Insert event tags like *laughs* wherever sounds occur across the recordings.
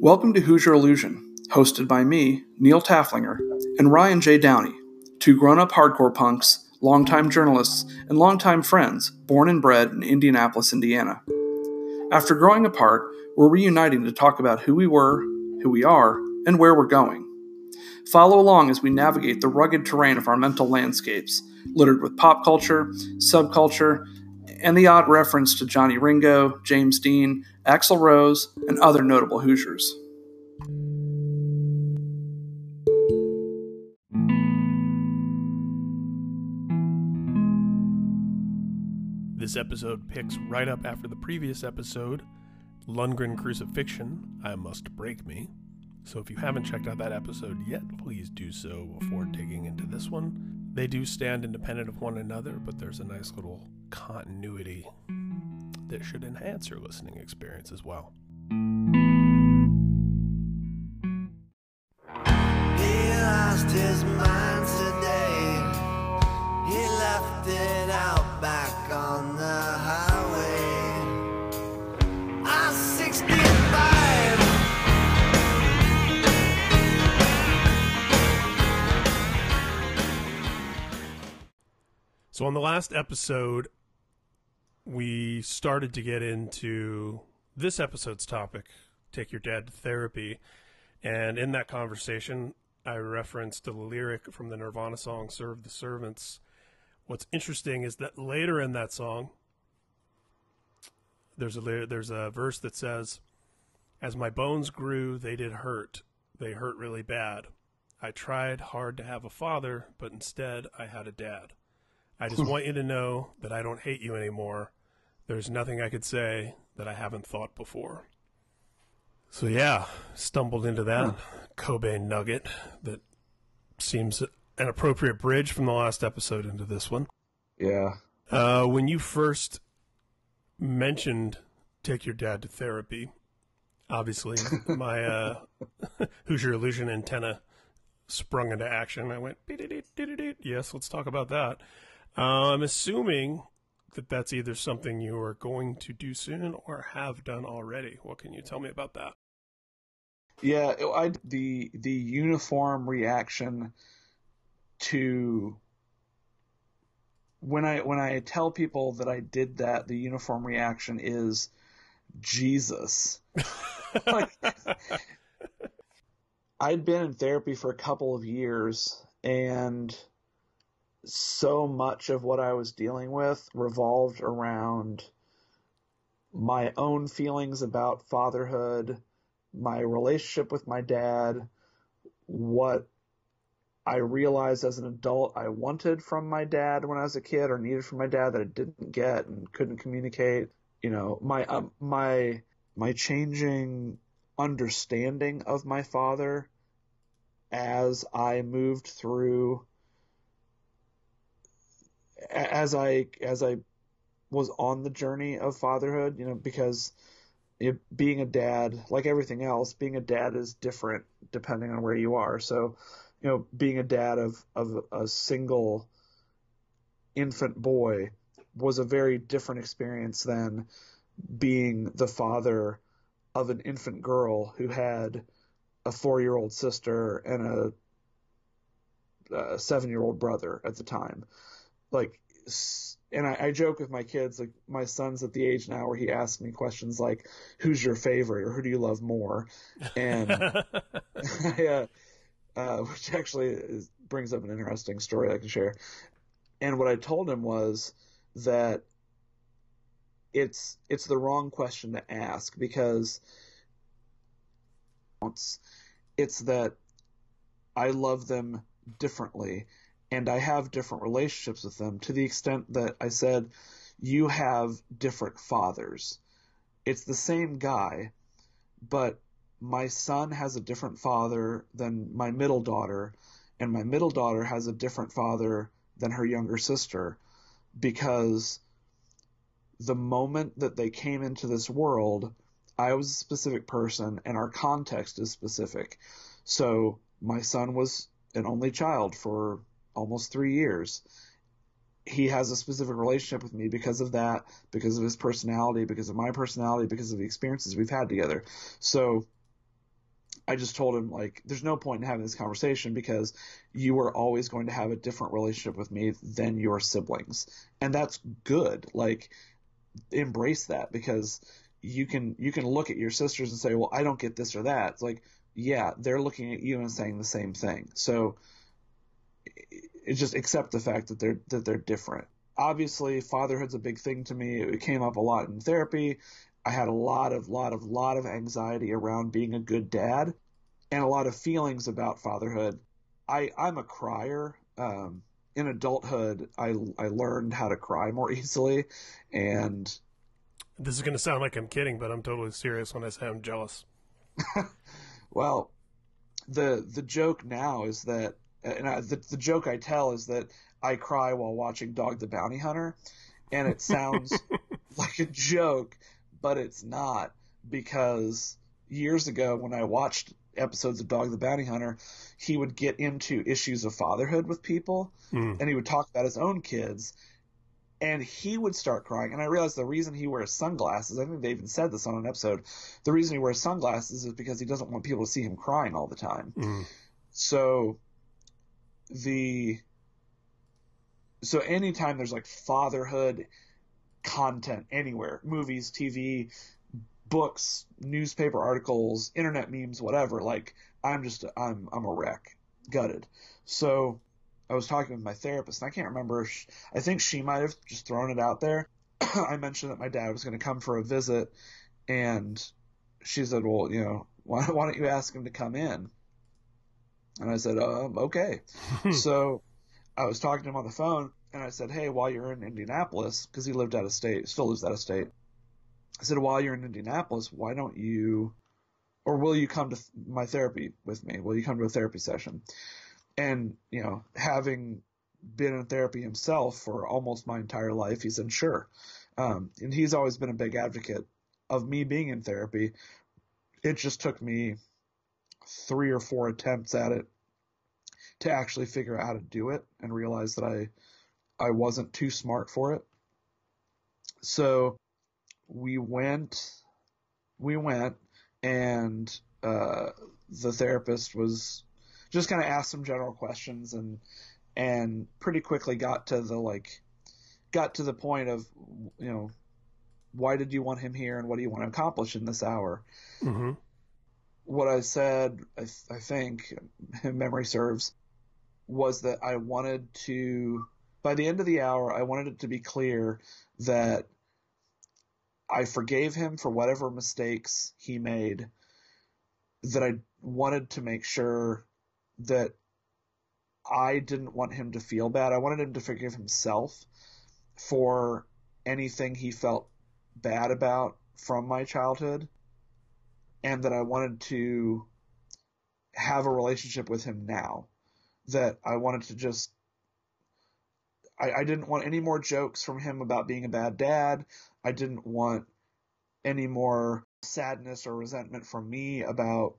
Welcome to Hoosier Illusion, hosted by me, Neil Tafflinger, and Ryan J. Downey, two grown up hardcore punks, longtime journalists, and longtime friends born and bred in Indianapolis, Indiana. After growing apart, we're reuniting to talk about who we were, who we are, and where we're going. Follow along as we navigate the rugged terrain of our mental landscapes, littered with pop culture, subculture, and the odd reference to Johnny Ringo, James Dean, Axl Rose, and other notable Hoosiers. This episode picks right up after the previous episode, Lundgren Crucifixion, I Must Break Me. So if you haven't checked out that episode yet, please do so before digging into this one. They do stand independent of one another, but there's a nice little continuity that should enhance your listening experience as well. He lost his mind So on the last episode, we started to get into this episode's topic, take your dad to therapy. And in that conversation, I referenced a lyric from the Nirvana song Serve the Servants. What's interesting is that later in that song, there's a there's a verse that says, "As my bones grew, they did hurt. They hurt really bad. I tried hard to have a father, but instead I had a dad. I just want you to know that I don't hate you anymore. There's nothing I could say that I haven't thought before." So yeah, stumbled into that Cobain nugget that seems an appropriate bridge from the last episode into this one. Yeah. Uh, when you first mentioned take your dad to therapy, obviously *laughs* my uh, *laughs* Hoosier Illusion antenna sprung into action. I went, yes, let's talk about that. Uh, I'm assuming that that's either something you are going to do soon or have done already. What can you tell me about that? Yeah, I the the uniform reaction to when I when I tell people that I did that, the uniform reaction is Jesus. *laughs* like, I'd been in therapy for a couple of years, and so much of what I was dealing with revolved around my own feelings about fatherhood, my relationship with my dad, what I realized as an adult I wanted from my dad when I was a kid or needed from my dad that I didn't get and couldn't communicate. You know, my um, my my changing understanding of my father as I moved through as I as I was on the journey of fatherhood, you know, because it, being a dad, like everything else, being a dad is different depending on where you are. So, you know, being a dad of, of a single infant boy was a very different experience than being the father of an infant girl who had a four year old sister and a, a seven year old brother at the time. Like, and I, I joke with my kids, like my son's at the age now where he asks me questions like, "Who's your favorite?" or "Who do you love more?" And *laughs* I, uh, uh, which actually is, brings up an interesting story I can share. And what I told him was that it's it's the wrong question to ask because it's it's that I love them differently and I have different relationships with them to the extent that I said you have different fathers. It's the same guy, but my son has a different father than my middle daughter, and my middle daughter has a different father than her younger sister because the moment that they came into this world, I was a specific person and our context is specific. So my son was an only child for almost three years. he has a specific relationship with me because of that, because of his personality, because of my personality, because of the experiences we've had together. So I just told him like there's no point in having this conversation because you are always going to have a different relationship with me than your siblings. And that's good. Like embrace that because you can you can look at your sisters and say, "Well, I don't get this or that." It's like, yeah, they're looking at you and saying the same thing. So it, just accept the fact that they're that they're different. Obviously, fatherhood's a big thing to me. It came up a lot in therapy. I had a lot of lot of lot of anxiety around being a good dad and a lot of feelings about fatherhood. I I'm a crier. Um, in adulthood, I I learned how to cry more easily, and this is going to sound like I'm kidding, but I'm totally serious when I say I'm jealous. *laughs* well, the the joke now is that, and I, the the joke I tell is that I cry while watching Dog the Bounty Hunter, and it sounds *laughs* like a joke, but it's not because years ago when I watched episodes of Dog the Bounty Hunter, he would get into issues of fatherhood with people, mm. and he would talk about his own kids, and he would start crying. And I realized the reason he wears sunglasses, I think they even said this on an episode, the reason he wears sunglasses is because he doesn't want people to see him crying all the time. Mm. So the so anytime there's like fatherhood content anywhere, movies, TV, books, newspaper articles, internet memes, whatever, like I'm just I'm I'm a wreck, gutted. So I was talking with my therapist, and I can't remember. I think she might have just thrown it out there. *clears throat* I mentioned that my dad was going to come for a visit, and she said, "Well, you know, why, why don't you ask him to come in?" And I said, um, "Okay." *laughs* so I was talking to him on the phone, and I said, "Hey, while you're in Indianapolis, because he lived out of state, still lives out of state." I said, "While you're in Indianapolis, why don't you, or will you come to my therapy with me? Will you come to a therapy session?" and you know having been in therapy himself for almost my entire life, he said sure, um, and he's always been a big advocate of me being in therapy. It just took me three or four attempts at it to actually figure out how to do it and realize that I I wasn't too smart for it. So we went we went and uh, the therapist was just kind of asked some general questions and and pretty quickly got to the like got to the point of you know why did you want him here and what do you want to accomplish in this hour mm-hmm. What i said I, th- I think *laughs* memory serves was that i wanted to by the end of the hour i wanted it to be clear that i forgave him for whatever mistakes he made that i wanted to make sure that I didn't want him to feel bad. I wanted him to forgive himself for anything he felt bad about from my childhood and that I wanted to have a relationship with him now. That I wanted to just I, I, didn't want any more jokes from him about being a bad dad. I didn't want any more sadness or resentment from me about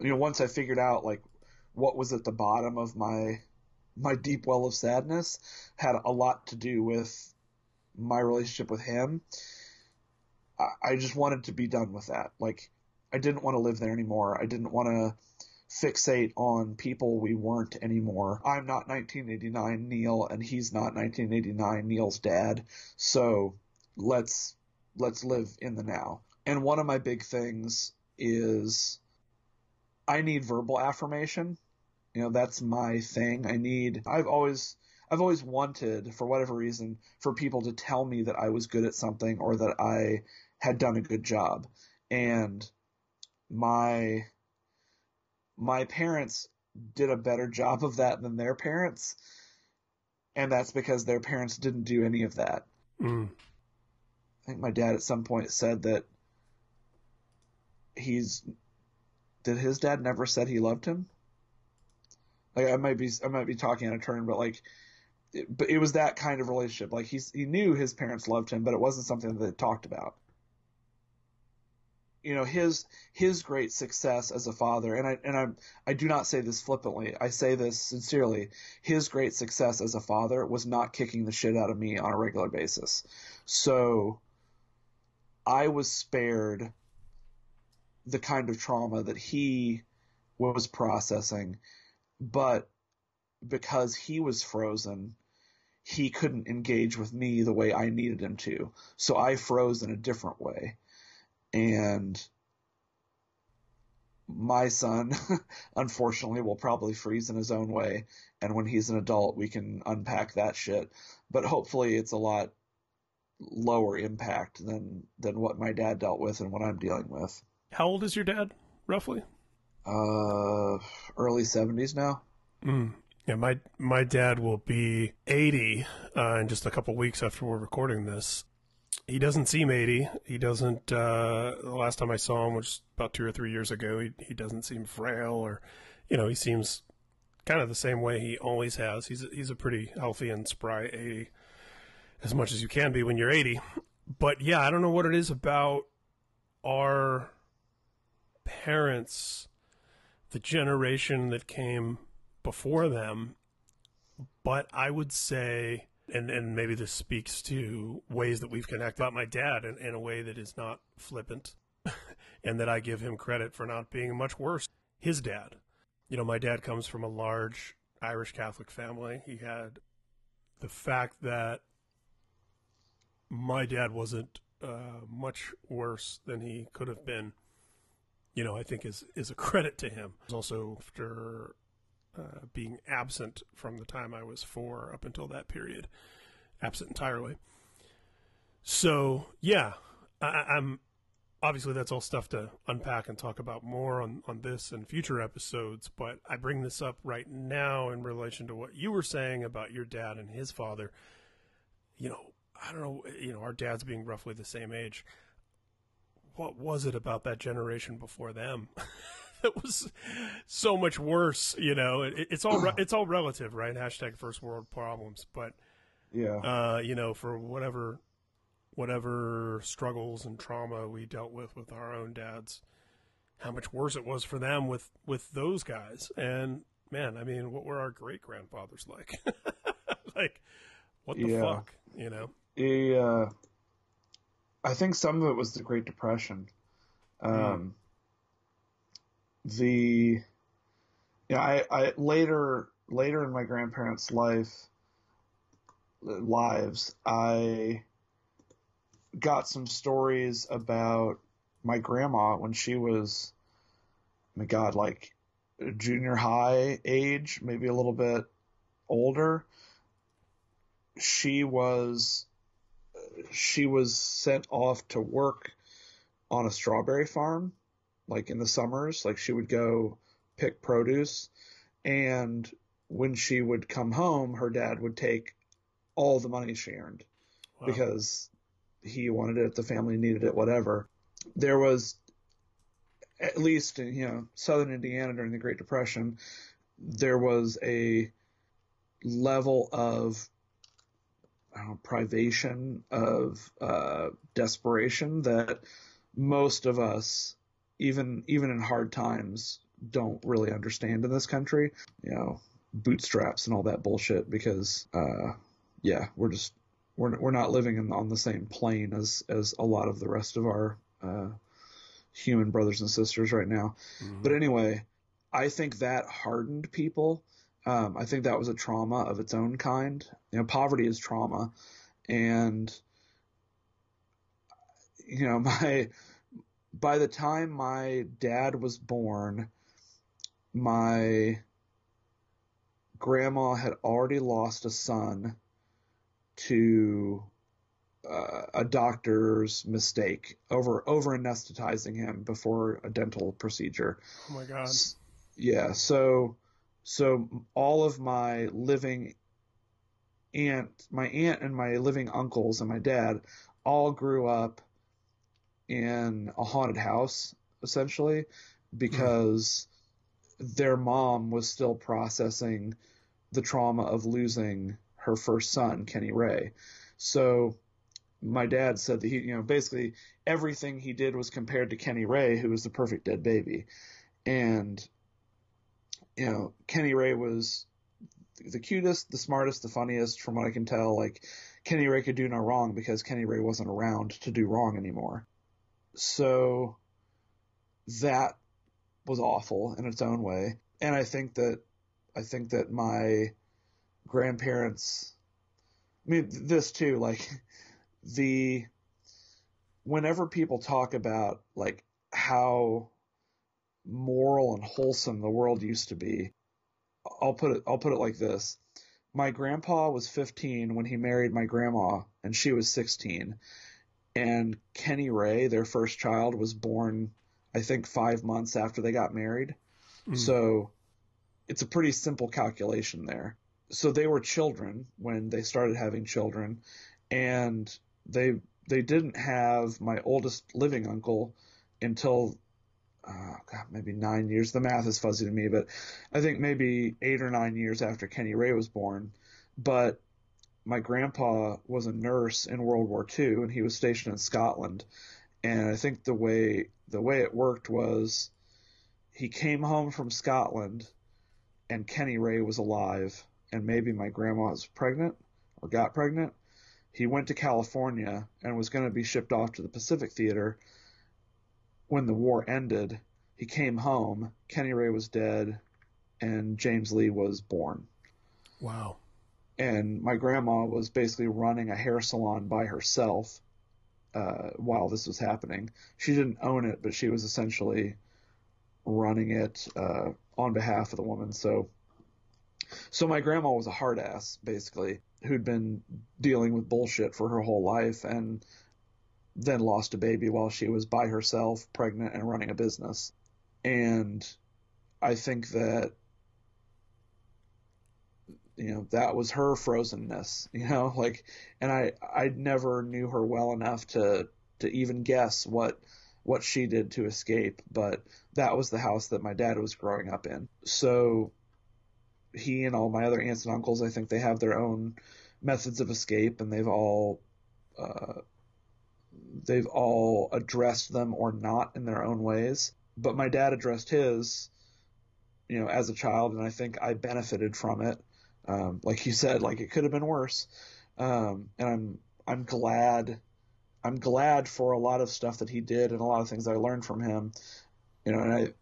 you know, once I figured out like what was at the bottom of my my deep well of sadness had a lot to do with my relationship with him. I, just wanted to be done with that. Like I didn't want to live there anymore. I didn't want to fixate on people we weren't anymore. I'm not 1989 Neil and he's not 1989 Neil's dad. So let's let's live in the now. And one of my big things is I need verbal affirmation. You know, that's my thing. I need, I've always, I've always wanted, for whatever reason, for people to tell me that I was good at something or that I had done a good job. And my, my parents did a better job of that than their parents. And that's because their parents didn't do any of that. Mm. I think my dad at some point said that he's did his dad never said he loved him? Like I might be I might be talking out of turn, but like, it, but it was that kind of relationship. Like he's he knew his parents loved him, but it wasn't something that they talked about. You know his his great success as a father and I and I I do not say this flippantly. I say this sincerely. His great success as a father was not kicking the shit out of me on a regular basis. So I was spared the kind of trauma that he was processing but because he was frozen he couldn't engage with me the way I needed him to. So I froze in a different way and my son *laughs* unfortunately will probably freeze in his own way and when he's an adult we can unpack that shit but hopefully it's a lot lower impact than than what my dad dealt with and what I'm dealing with How old is your dad, roughly? uh early 70s now Mm. Yeah, my my dad will be 80 uh, in just a couple weeks after we're recording this. He doesn't seem 80. He doesn't. Uh, the last time I saw him which was about two or three years ago. He he doesn't seem frail, or you know, he seems kind of the same way he always has. He's he's a pretty healthy and spry 80, as much as you can be when you're 80. But yeah, I don't know what it is about our parents, the generation that came before them, but I would say, and, and maybe this speaks to ways that we've connected about my dad in, in a way that is not flippant, *laughs* and that I give him credit for not being much worse. His dad, you know, my dad comes from a large Irish Catholic family. He had the fact that my dad wasn't uh, much worse than he could have been. You know, I think is is a credit to him. Also, after uh, being absent from the time I was four up until that period, absent entirely. So yeah, I, I'm obviously that's all stuff to unpack and talk about more on on this and future episodes. But I bring this up right now in relation to what you were saying about your dad and his father. You know, I don't know. You know, our dads being roughly the same age. What was it about that generation before them? *laughs* *laughs* that was so much worse. You know, it, it's all re- it's all relative, right? Hashtag first world problems, but yeah uh, you know, for whatever whatever struggles and trauma we dealt with with our own dads, how much worse it was for them with with those guys. And man, I mean, what were our great grandfathers like? *laughs* like, what the Yeah. fuck, you know? a, uh, I think some of it was the Great Depression. Um, The, yeah, I, I later later in my grandparents' life lives, I got some stories about my grandma when she was, oh my God, like junior high age, maybe a little bit older. She was she was sent off to work on a strawberry farm, like in the summers. Like she would go pick produce, and when she would come home, her dad would take all the money she earned Wow. because he wanted it, the family needed it, whatever. There was, at least in you know southern Indiana during the Great Depression, there was a level of I don't know, privation of uh, desperation that most of us, even even in hard times, don't really understand in this country. You know, bootstraps and all that bullshit because, uh, yeah, we're just we're we're not living in, on the same plane as as a lot of the rest of our uh, human brothers and sisters right now. Mhm. But anyway, I think that hardened people. Um, I think that was a trauma of its own kind. You know, poverty is trauma, and you know, *laughs* my by the time my dad was born, my grandma had already lost a son to uh, a doctor's mistake over over anesthetizing him before a dental procedure. oh my god. S- Yeah, so so all of my living aunt, my aunt and my living uncles and my dad all grew up in a haunted house essentially hmm. because their mom was still processing the trauma of losing her first son, Kenny Ray. So my dad said that he, you know, basically everything he did was compared to Kenny Ray, who was the perfect dead baby. And, you know, Kenny Ray was the cutest, the smartest, the funniest, from what I can tell. Like, Kenny Ray could do no wrong because Kenny Ray wasn't around to do wrong anymore. So that was awful in its own way. And I think that, I think that my grandparents, I mean, this too, like, *laughs* the whenever people talk about like how moral and wholesome the world used to be, I'll put it I'll put it like this. My grandpa was 15 when he married my grandma and she was 16. And Kenny Ray, their first child, was born I think 5 months after they got married. Mm. So it's a pretty simple calculation there. So they were children when they started having children and they they didn't have my oldest living uncle until uh, God, maybe nine years. The math is fuzzy to me, but I think maybe eight or nine years after Kenny Ray was born. But my grandpa was a nurse in World War II, and he was stationed in Scotland. And I think the way the way it worked was he came home from Scotland, and Kenny Ray was alive, and maybe my grandma was pregnant or got pregnant, he went to California and was going to be shipped off to the Pacific Theater. When the war ended, he came home. Kenny Ray was dead, and James Lee was born. Wow. And my grandma was basically running a hair salon by herself uh, while this was happening. She didn't own it, but she was essentially running it uh, on behalf of the woman. So, so my grandma was a hard ass, basically who'd been dealing with bullshit for her whole life and then lost a baby while she was by herself, pregnant and running a business. And I think that you know that was her frozenness, *laughs* you know, like and I I never knew her well enough to to even guess what what she did to escape, but that was the house that my dad was growing up in. So he and all my other aunts and uncles, I think they have their own methods of escape, and they've all uh, they've all addressed them or not in their own ways. But my dad addressed his, you know, as a child, and I think I benefited from it. Um, like you said, like it could have been worse, um, and I'm I'm glad. I'm glad for a lot of stuff that he did and a lot of things I learned from him. You know, and I,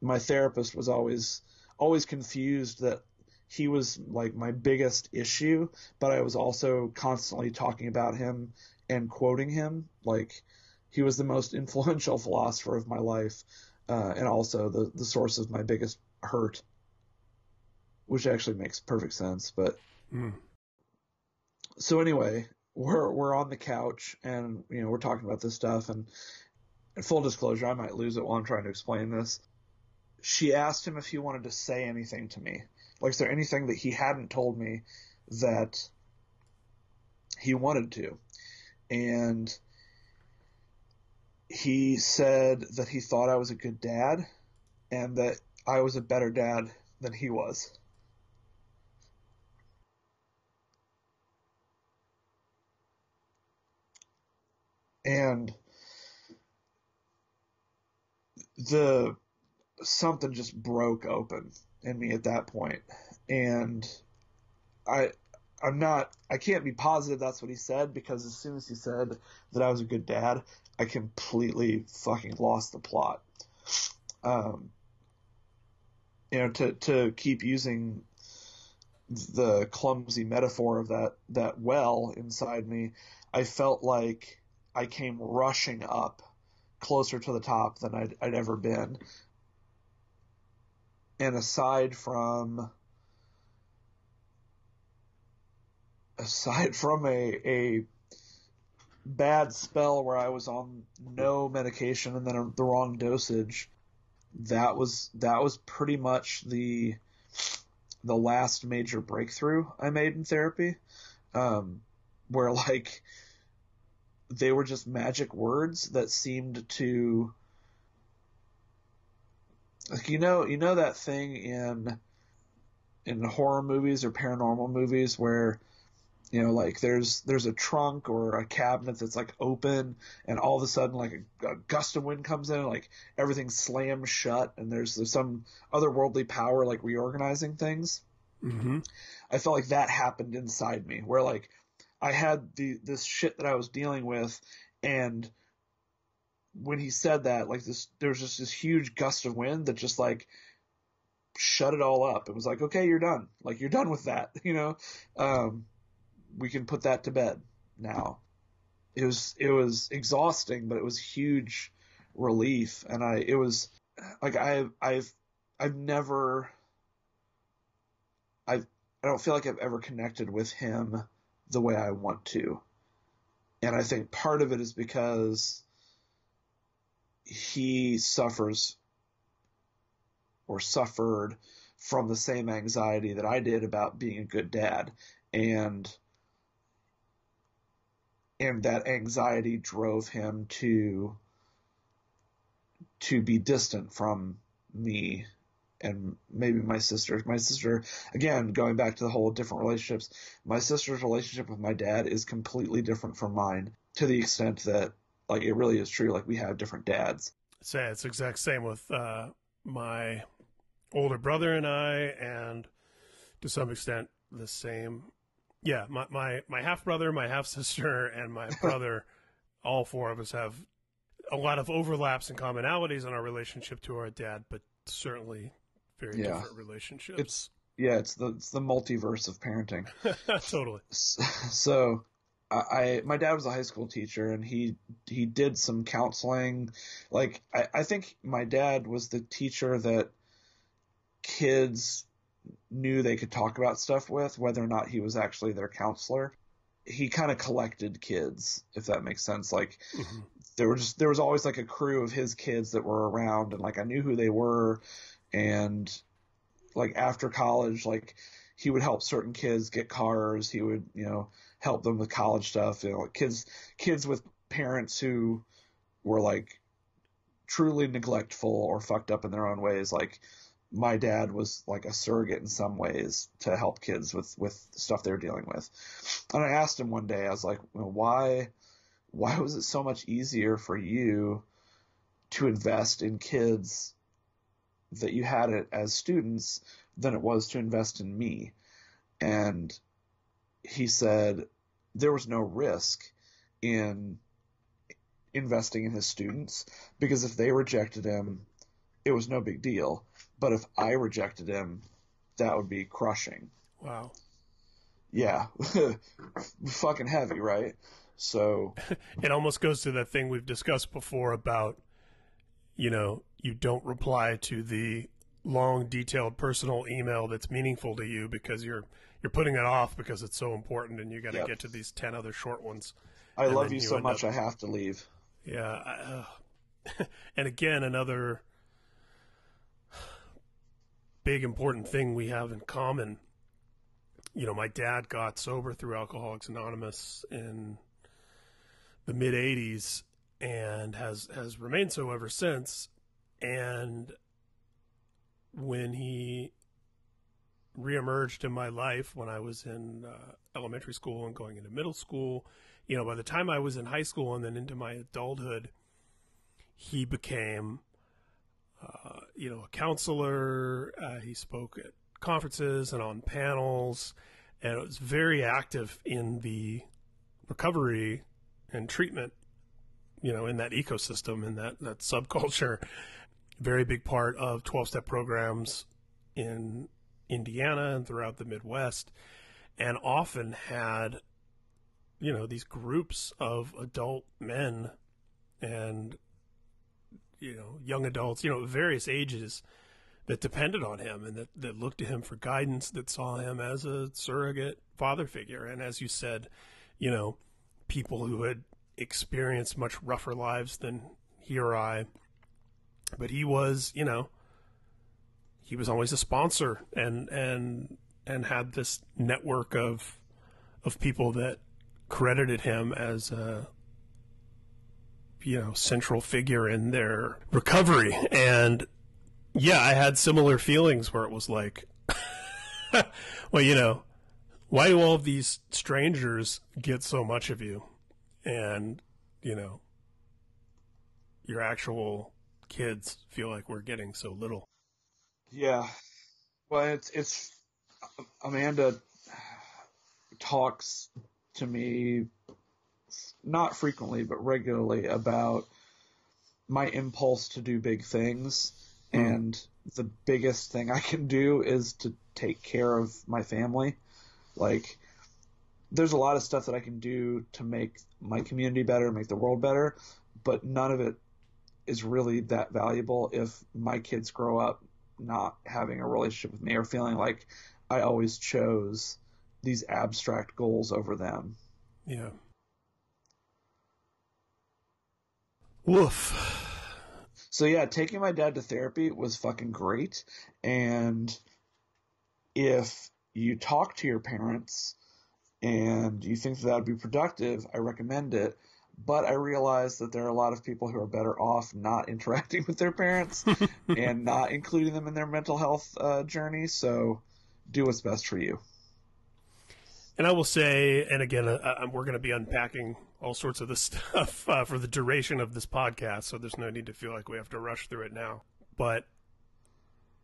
my therapist was always always confused that he was like my biggest issue, but I was also constantly talking about him and quoting him. Like he was the most *laughs* influential philosopher of my life, uh, and also the the source of my biggest hurt, which actually makes perfect sense. But mm. so anyway, we're we're on the couch and you know we're talking about this stuff and. In full disclosure, I might lose it while I'm trying to explain this she asked him if he wanted to say anything to me. Like, is there anything that he hadn't told me that he wanted to? And he said that he thought I was a good dad and that I was a better dad than he was. And the something just broke open in me at that point, and I I'm not I can't be positive that's what he said because as soon as he said that I was a good dad, I completely fucking lost the plot. Um, you know, to to keep using the clumsy metaphor of that that well inside me, I felt like I came rushing up closer to the top than I'd, I'd ever been. And aside from aside from a a bad spell where I was on no medication and then a, the wrong dosage, that was that was pretty much the the last major breakthrough I made in therapy, um, where like they were just magic words that seemed to like you know you know that thing in in horror movies or paranormal movies where you know like there's there's a trunk or a cabinet that's like open and all of a sudden like a, a gust of wind comes in and like everything slams shut and there's, there's some otherworldly power like reorganizing things Mm-hmm. i felt like that happened inside me where like i had the this shit that i was dealing with and when he said that like this there was just this huge gust of wind that just like shut it all up. It was like okay you're done. Like you're done with that *laughs* you know? Um we can put that to bed now. It was it was exhausting, but it was huge relief, and I it was like I I've I've never I I don't feel like I've ever connected with him the way I want to, and I think part of it is because he suffers or suffered from the same anxiety that I did about being a good dad. And and that anxiety drove him to to be distant from me and maybe my sister. My sister, again, going back to the whole different relationships, my sister's relationship with my dad is completely different from mine to the extent that, like, it really is true. Like, we have different dads. Say it's exact same with uh, my older brother and I, and to some extent the same yeah, my my, my half brother, my half sister, and my *laughs* brother, all four of us have a lot of overlaps and commonalities in our relationship to our dad, but certainly very Yeah. different relationships. It's yeah, it's the it's the multiverse of parenting. *laughs* totally. so I, I my dad was a high school teacher and he he did some counseling like I, I think my dad was the teacher that kids knew they could talk about stuff with whether or not he was actually their counselor he kind of collected kids if that makes sense like Mhm. there were just there was always like a crew of his kids that were around and like I knew who they were and like after college like he would help certain kids get cars. He would you know help them with college stuff. You know like kids kids with parents who were like truly neglectful or fucked up in their own ways. Like my dad was like a surrogate in some ways to help kids with with stuff they were dealing with. And i asked him one day i was like well, why why was it so much easier for you to invest in kids that you had it as students than it was to invest in me. And he said there was no risk in investing in his students because if they rejected him it was no big deal. But if i rejected him that would be crushing. Wow. yeah. *laughs* Fucking heavy right? So *laughs* It almost goes to that thing we've discussed before about, you know, you don't reply to the long, detailed personal email that's meaningful to you because you're you're putting it off because it's so important, and you got to Yep. get to these ten other short ones. i love you you so much up- i have to leave Yeah. I, uh, *laughs* and again, another big important thing we have in common. You know, my dad got sober through Alcoholics Anonymous in the mid 80s and has has remained so ever since and when he reemerged in my life when I was in uh, elementary school and going into middle school you know, by the time I was in high school and then into my adulthood, he became, uh, you know, a counselor. Uh, he spoke at conferences and on panels, and was very active in the recovery and treatment, you know, in that ecosystem in that that subculture. Very big part of twelve step programs in Indiana and throughout the Midwest, and often had you know these groups of adult men and you know young adults you know various ages that depended on him and that, that looked to him for guidance that saw him as a surrogate father figure and as you said you know people who had experienced much rougher lives than he or i. But he was you know he was always a sponsor and and and had this network of of people that credited him as a you know central figure in their recovery. And yeah i had similar feelings where it was like *laughs* well you know why do all these strangers get so much of you and you know your actual kids feel like we're getting so little Yeah. Well, it's it's Amanda talks to me not frequently but regularly about my impulse to do big things hmm. and the biggest thing I can do is to take care of my family. Like there's a lot of stuff that I can do to make my community better, make the world better, but none of it is really that valuable if my kids grow up not having a relationship with me or feeling like I always chose these abstract goals over them. yeah woof So yeah, taking my dad to therapy was fucking great. And if you talk to your parents and you think that, that would be productive, I recommend it. But I realize that there are a lot of people who are better off not *laughs* interacting with their parents and *laughs* not including them in their mental health uh, journey. So do what's best for you. And I will say, and again, uh, uh, we're going to be unpacking all sorts of this *laughs* stuff uh, for the duration of this podcast, so there's no need to feel like we have to rush through it now. But,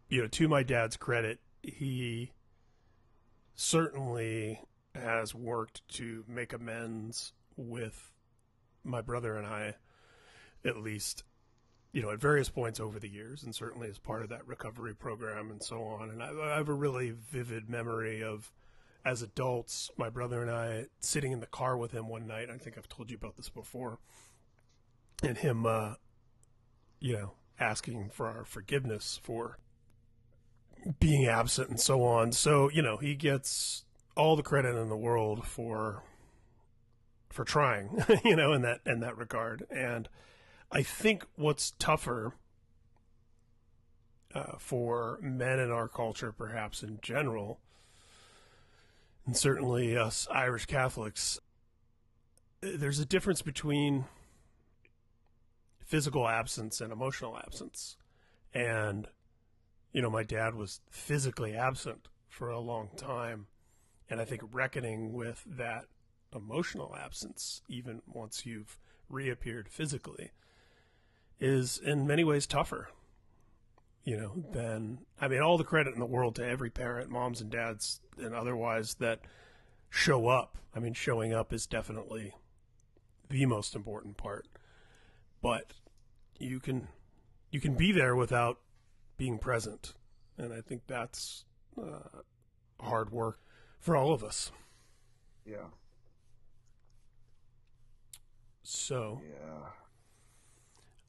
you know, to my dad's credit, he certainly has worked to make amends with my brother and I, at least, you know, at various points over the years, and certainly as part of that recovery program and so on. And I, I have a really vivid memory of as adults, my brother and I sitting in the car with him one night. I think I've told you about this before, and him, uh, you know, asking for our forgiveness for being absent and so on. So you know, he gets all the credit in the world for for trying, *laughs* you know, in that in that regard. And I think what's tougher uh, for men in our culture, perhaps in general, and certainly us Irish Catholics, there's a difference between physical absence and emotional absence. And, you know, my dad was physically absent for a long time. And I think reckoning with that emotional absence, even once you've reappeared physically, is in many ways tougher you know, then I mean, all the credit in the world to every parent, moms and dads, and otherwise that show up. I mean, showing up is definitely the most important part. But you can you can be there without being present, and I think that's uh, hard work for all of us. Yeah. So Yeah.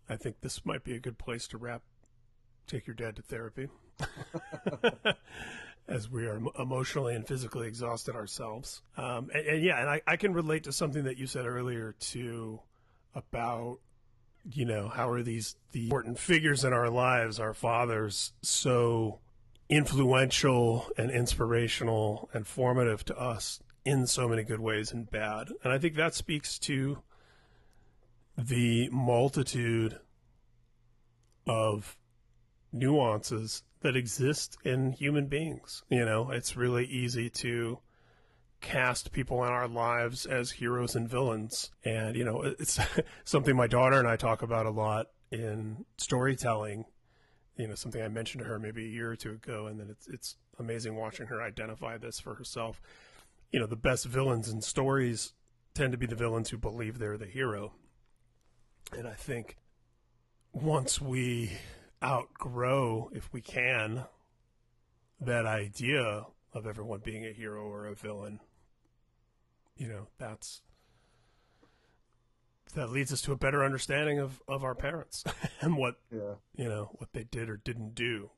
I think this might be a good place to wrap take your dad to therapy *laughs* as we are emotionally and physically exhausted ourselves. Um, and, and, yeah, and I, I can relate to something that you said earlier too about you know how are these the important figures in our lives, our fathers, so influential and inspirational and formative to us in so many good ways and bad. And I think that speaks to the multitude of nuances that exist in human beings. You know, it's really easy to cast people in our lives as heroes and villains. And, you know, it's *laughs* something my daughter and I talk about a lot in storytelling. You know, something I mentioned to her maybe a year or two ago, and then it's it's amazing watching her identify this for herself. You know, the best villains in stories tend to be the villains who believe they're the hero. And I think once we outgrow, if we can, that idea of everyone being a hero or a villain. You know, that's that leads us to a better understanding of, of our parents *laughs* and what Yeah. you know what they did or didn't do.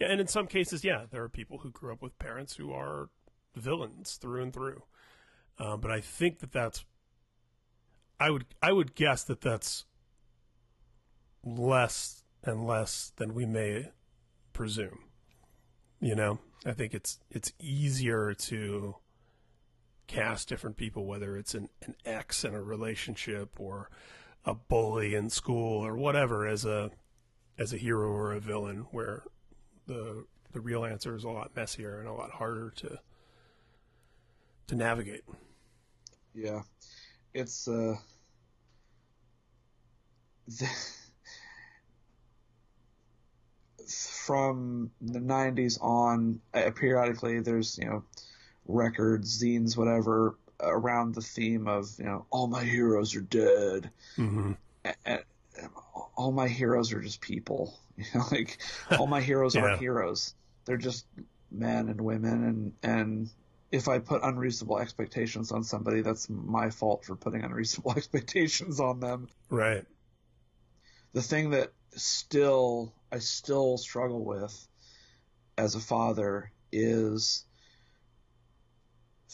Yeah, and in some cases, yeah, there are people who grew up with parents who are villains through and through. Um, but I think that that's I would I would guess that that's less and less than we may presume. You know, I think it's it's easier to cast different people, whether it's an, an ex in a relationship or a bully in school or whatever, as a as a hero or a villain, where the the real answer is a lot messier and a lot harder to to navigate. Yeah, it's uh, *laughs* from the '90s on. Uh, periodically, there's you know records, zines, whatever around the theme of you know all my heroes are dead. Mm-hmm. And, all my heroes are just people. *laughs* You know, like all my heroes *laughs* Yeah. aren't heroes. They're just men and women and and if I put unreasonable expectations on somebody, that's my fault for putting unreasonable *laughs* expectations on them. Right. The thing that still I still struggle with as a father is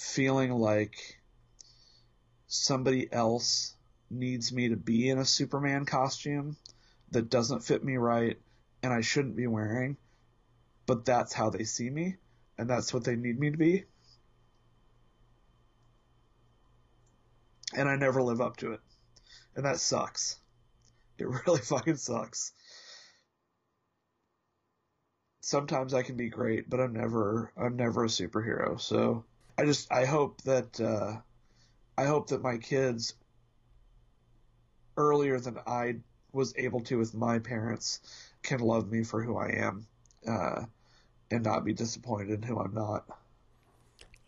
feeling like somebody else needs me to be in a Superman costume that doesn't fit me right and I shouldn't be wearing, but that's how they see me and that's what they need me to be. And I never live up to it. And that sucks. It *laughs* really fucking sucks. Sometimes I can be great, but I'm never I'm never a superhero. So I just I hope that uh I hope that my kids earlier than I was able to with my parents can love me for who I am uh, and not be disappointed in who I'm not.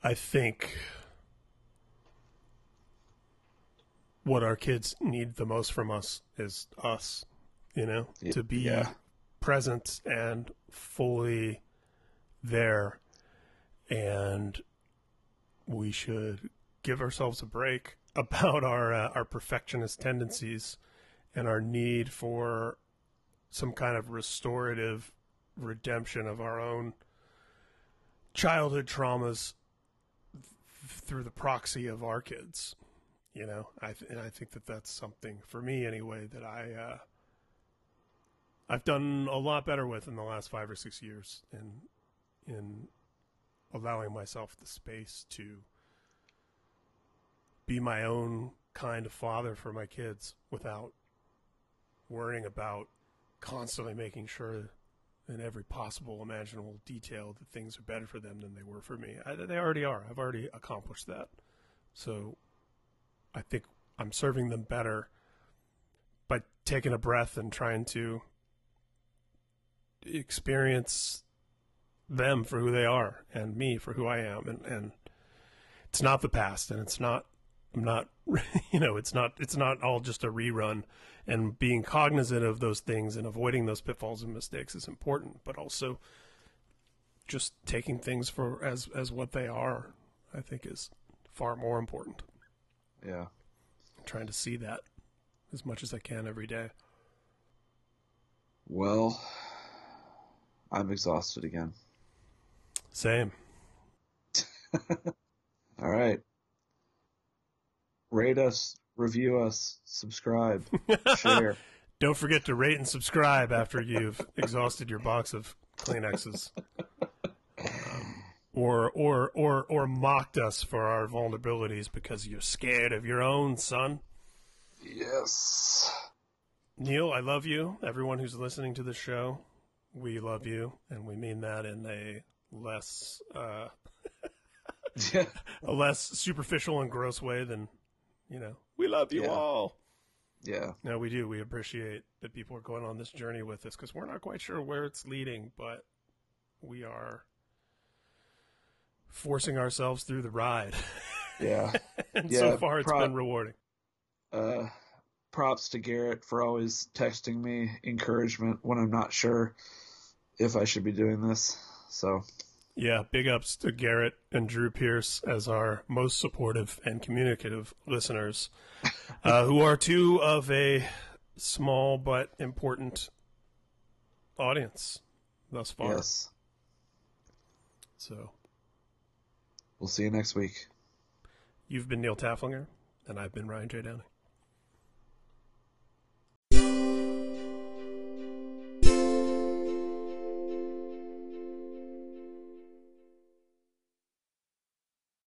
I think what our kids need the most from us is us, you know, to be yeah. present and fully there. And we should give ourselves a break *laughs* about our uh, our perfectionist tendencies and our need for some kind of restorative redemption of our own childhood traumas through the proxy of our kids. You know, I th- and I think that that's something for me anyway that I uh, I've done a lot better with in the last five or six years in in allowing myself the space to be my own kind of father for my kids without worrying about constantly making sure in every possible imaginable detail that things are better for them than they were for me. I, they already are. I've already accomplished that. So I think I'm serving them better by taking a breath and trying to experience them for who they are and me for who I am and and it's not the past and it's not I'm not *laughs* you know it's not it's not all just a rerun and being cognizant of those things and avoiding those pitfalls and mistakes is important but also just taking things for as as what they are I think is far more important Yeah. trying to see that as much as I can every day Well, I'm exhausted again. Same *laughs* All right. Rate us, review us, subscribe, *laughs* share. Don't forget to rate and subscribe after you've *laughs* exhausted your box of Kleenexes. Um, or, or, or, or mocked us for our vulnerabilities because you're scared of your own son. Yes. Neil, I love you. Everyone who's listening to the show, we love you, and we mean that in a less, uh, *laughs* a less superficial and gross way than, you know, we love you Yeah. all. Yeah. No, we do. We appreciate that people are going on this journey with us because we're not quite sure where it's leading, but we are forcing ourselves through the ride. *laughs* Yeah. and Yeah, so far, it's pro- been rewarding. Uh, props to Garrett for always texting me encouragement when I'm not sure if I should be doing this. So, yeah, big ups to Garrett and Drew Pierce as our most supportive and communicative listeners, *laughs* uh, who are two of a small but important audience thus far. Yes. So, we'll see you next week. You've been Neil Tafflinger, and I've been Ryan J. Downing.